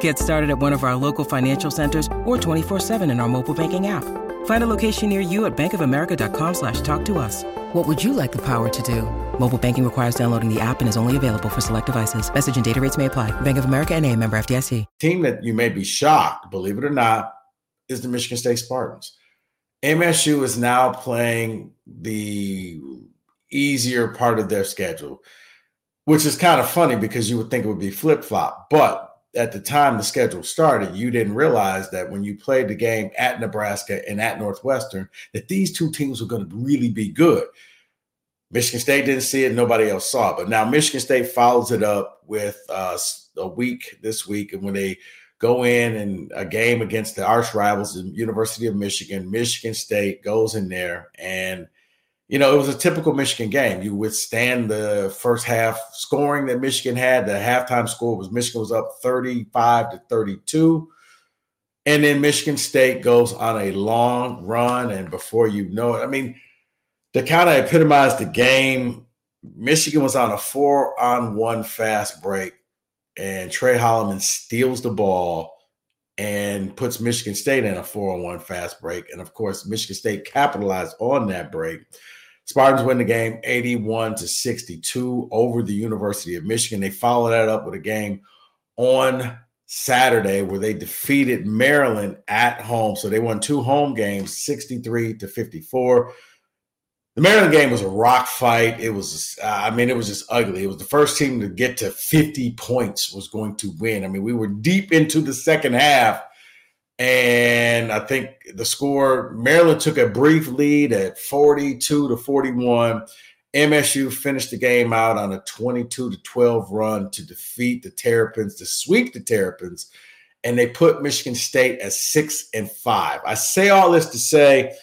Get started at one of our local financial centers or 24-7 in our mobile banking app. Find a location near you at bankofamerica.com slash talk to us. What would you like the power to do? Mobile banking requires downloading the app and is only available for select devices. Message and data rates may apply. Bank of America and a member FDIC. Team that you may be shocked, believe it or not, is the Michigan State Spartans. MSU is now playing the easier part of their schedule, which is kind of funny because you would think it would be flip-flop, but at the time the schedule started, you didn't realize that when you played the game at Nebraska and at Northwestern, that these two teams were going to really be good. Michigan State didn't see it, nobody else saw it. But now Michigan State follows it up with uh, a week this week, and when they go in and a game against the arch rivals, the University of Michigan, Michigan State goes in there and you know, it was a typical Michigan game. You withstand the first half scoring that Michigan had. The halftime score was Michigan was up 35 to 32. And then Michigan State goes on a long run. And before you know it, I mean, to kind of epitomize the game, Michigan was on a four on one fast break. And Tre Holloman steals the ball and puts Michigan State in a four on one fast break. And of course, Michigan State capitalized on that break. Spartans win the game 81 to 62 over the University of Michigan. They follow that up with a game on Saturday where they defeated Maryland at home. So they won two home games 63 to 54. The Maryland game was a rock fight. It was, uh, I mean, it was just ugly. It was the first team to get to 50 points was going to win. I mean, we were deep into the second half and I think the score Maryland took a brief lead at 42 to 41. MSU finished the game out on a 22 to 12 run to defeat the Terrapins, to sweep the Terrapins, and they put Michigan State at six and five. I say all this to say,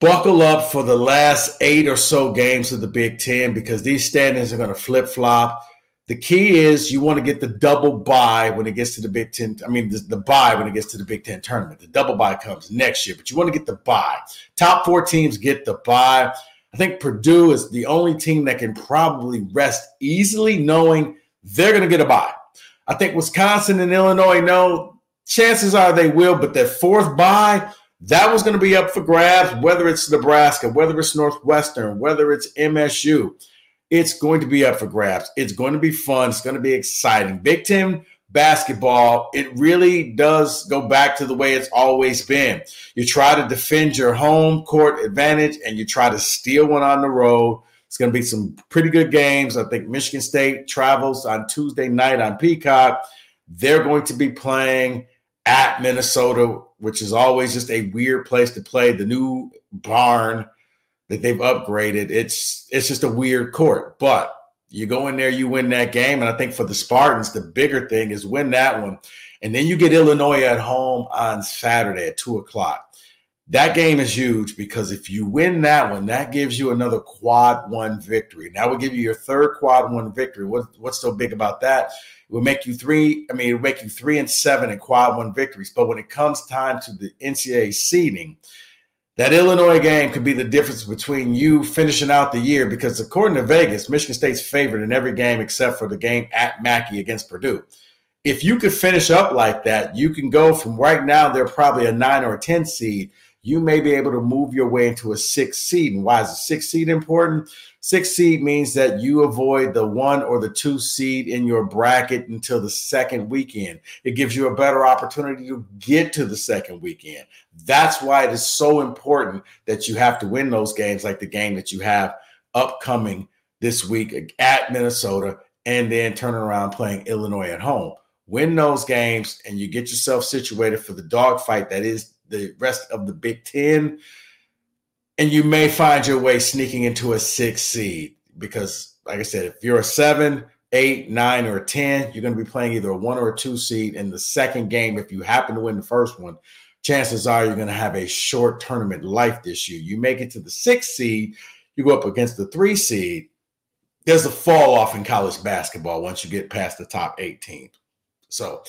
buckle up for the last eight or so games of the Big Ten because these standings are going to flip flop. The key is you want to get the double bye when it gets to the Big Ten. I mean, the, the bye when it gets to the Big Ten tournament. The double bye comes next year, but you want to get the bye. Top four teams get the bye. I think Purdue is the only team that can probably rest easily, knowing they're going to get a bye. I think Wisconsin and Illinois know chances are they will, but that fourth bye that was going to be up for grabs, whether it's Nebraska, whether it's Northwestern, whether it's MSU it's going to be up for grabs. It's going to be fun. It's going to be exciting. Big Ten basketball, it really does go back to the way it's always been. You try to defend your home court advantage and you try to steal one on the road. It's going to be some pretty good games. I think Michigan State travels on Tuesday night on Peacock. They're going to be playing at Minnesota, which is always just a weird place to play. The new barn that they've upgraded. It's it's just a weird court, but you go in there, you win that game, and I think for the Spartans, the bigger thing is win that one, and then you get Illinois at home on Saturday at two o'clock. That game is huge because if you win that one, that gives you another quad one victory. That will give you your third quad one victory. What, what's so big about that? It will make you three. I mean, it will make you three and seven in quad one victories. But when it comes time to the NCAA seeding, that Illinois game could be the difference between you finishing out the year because according to Vegas, Michigan State's favored in every game except for the game at Mackey against Purdue. If you could finish up like that, you can go from right now, they're probably a nine or a 10 seed. You may be able to move your way into a six seed. And why is a six seed important? Six seed means that you avoid the one or the two seed in your bracket until the second weekend. It gives you a better opportunity to get to the second weekend. That's why it is so important that you have to win those games, like the game that you have upcoming this week at Minnesota and then turning around playing Illinois at home. Win those games, and you get yourself situated for the dogfight that is the rest of the Big Ten. And you may find your way sneaking into a six seed because, like I said, if you're a seven, eight, nine, or 10, you're going to be playing either a one or a two seed. In the second game, if you happen to win the first one, chances are you're going to have a short tournament life this year. You make it to the six seed, you go up against the three seed. There's a fall off in college basketball once you get past the top 18. So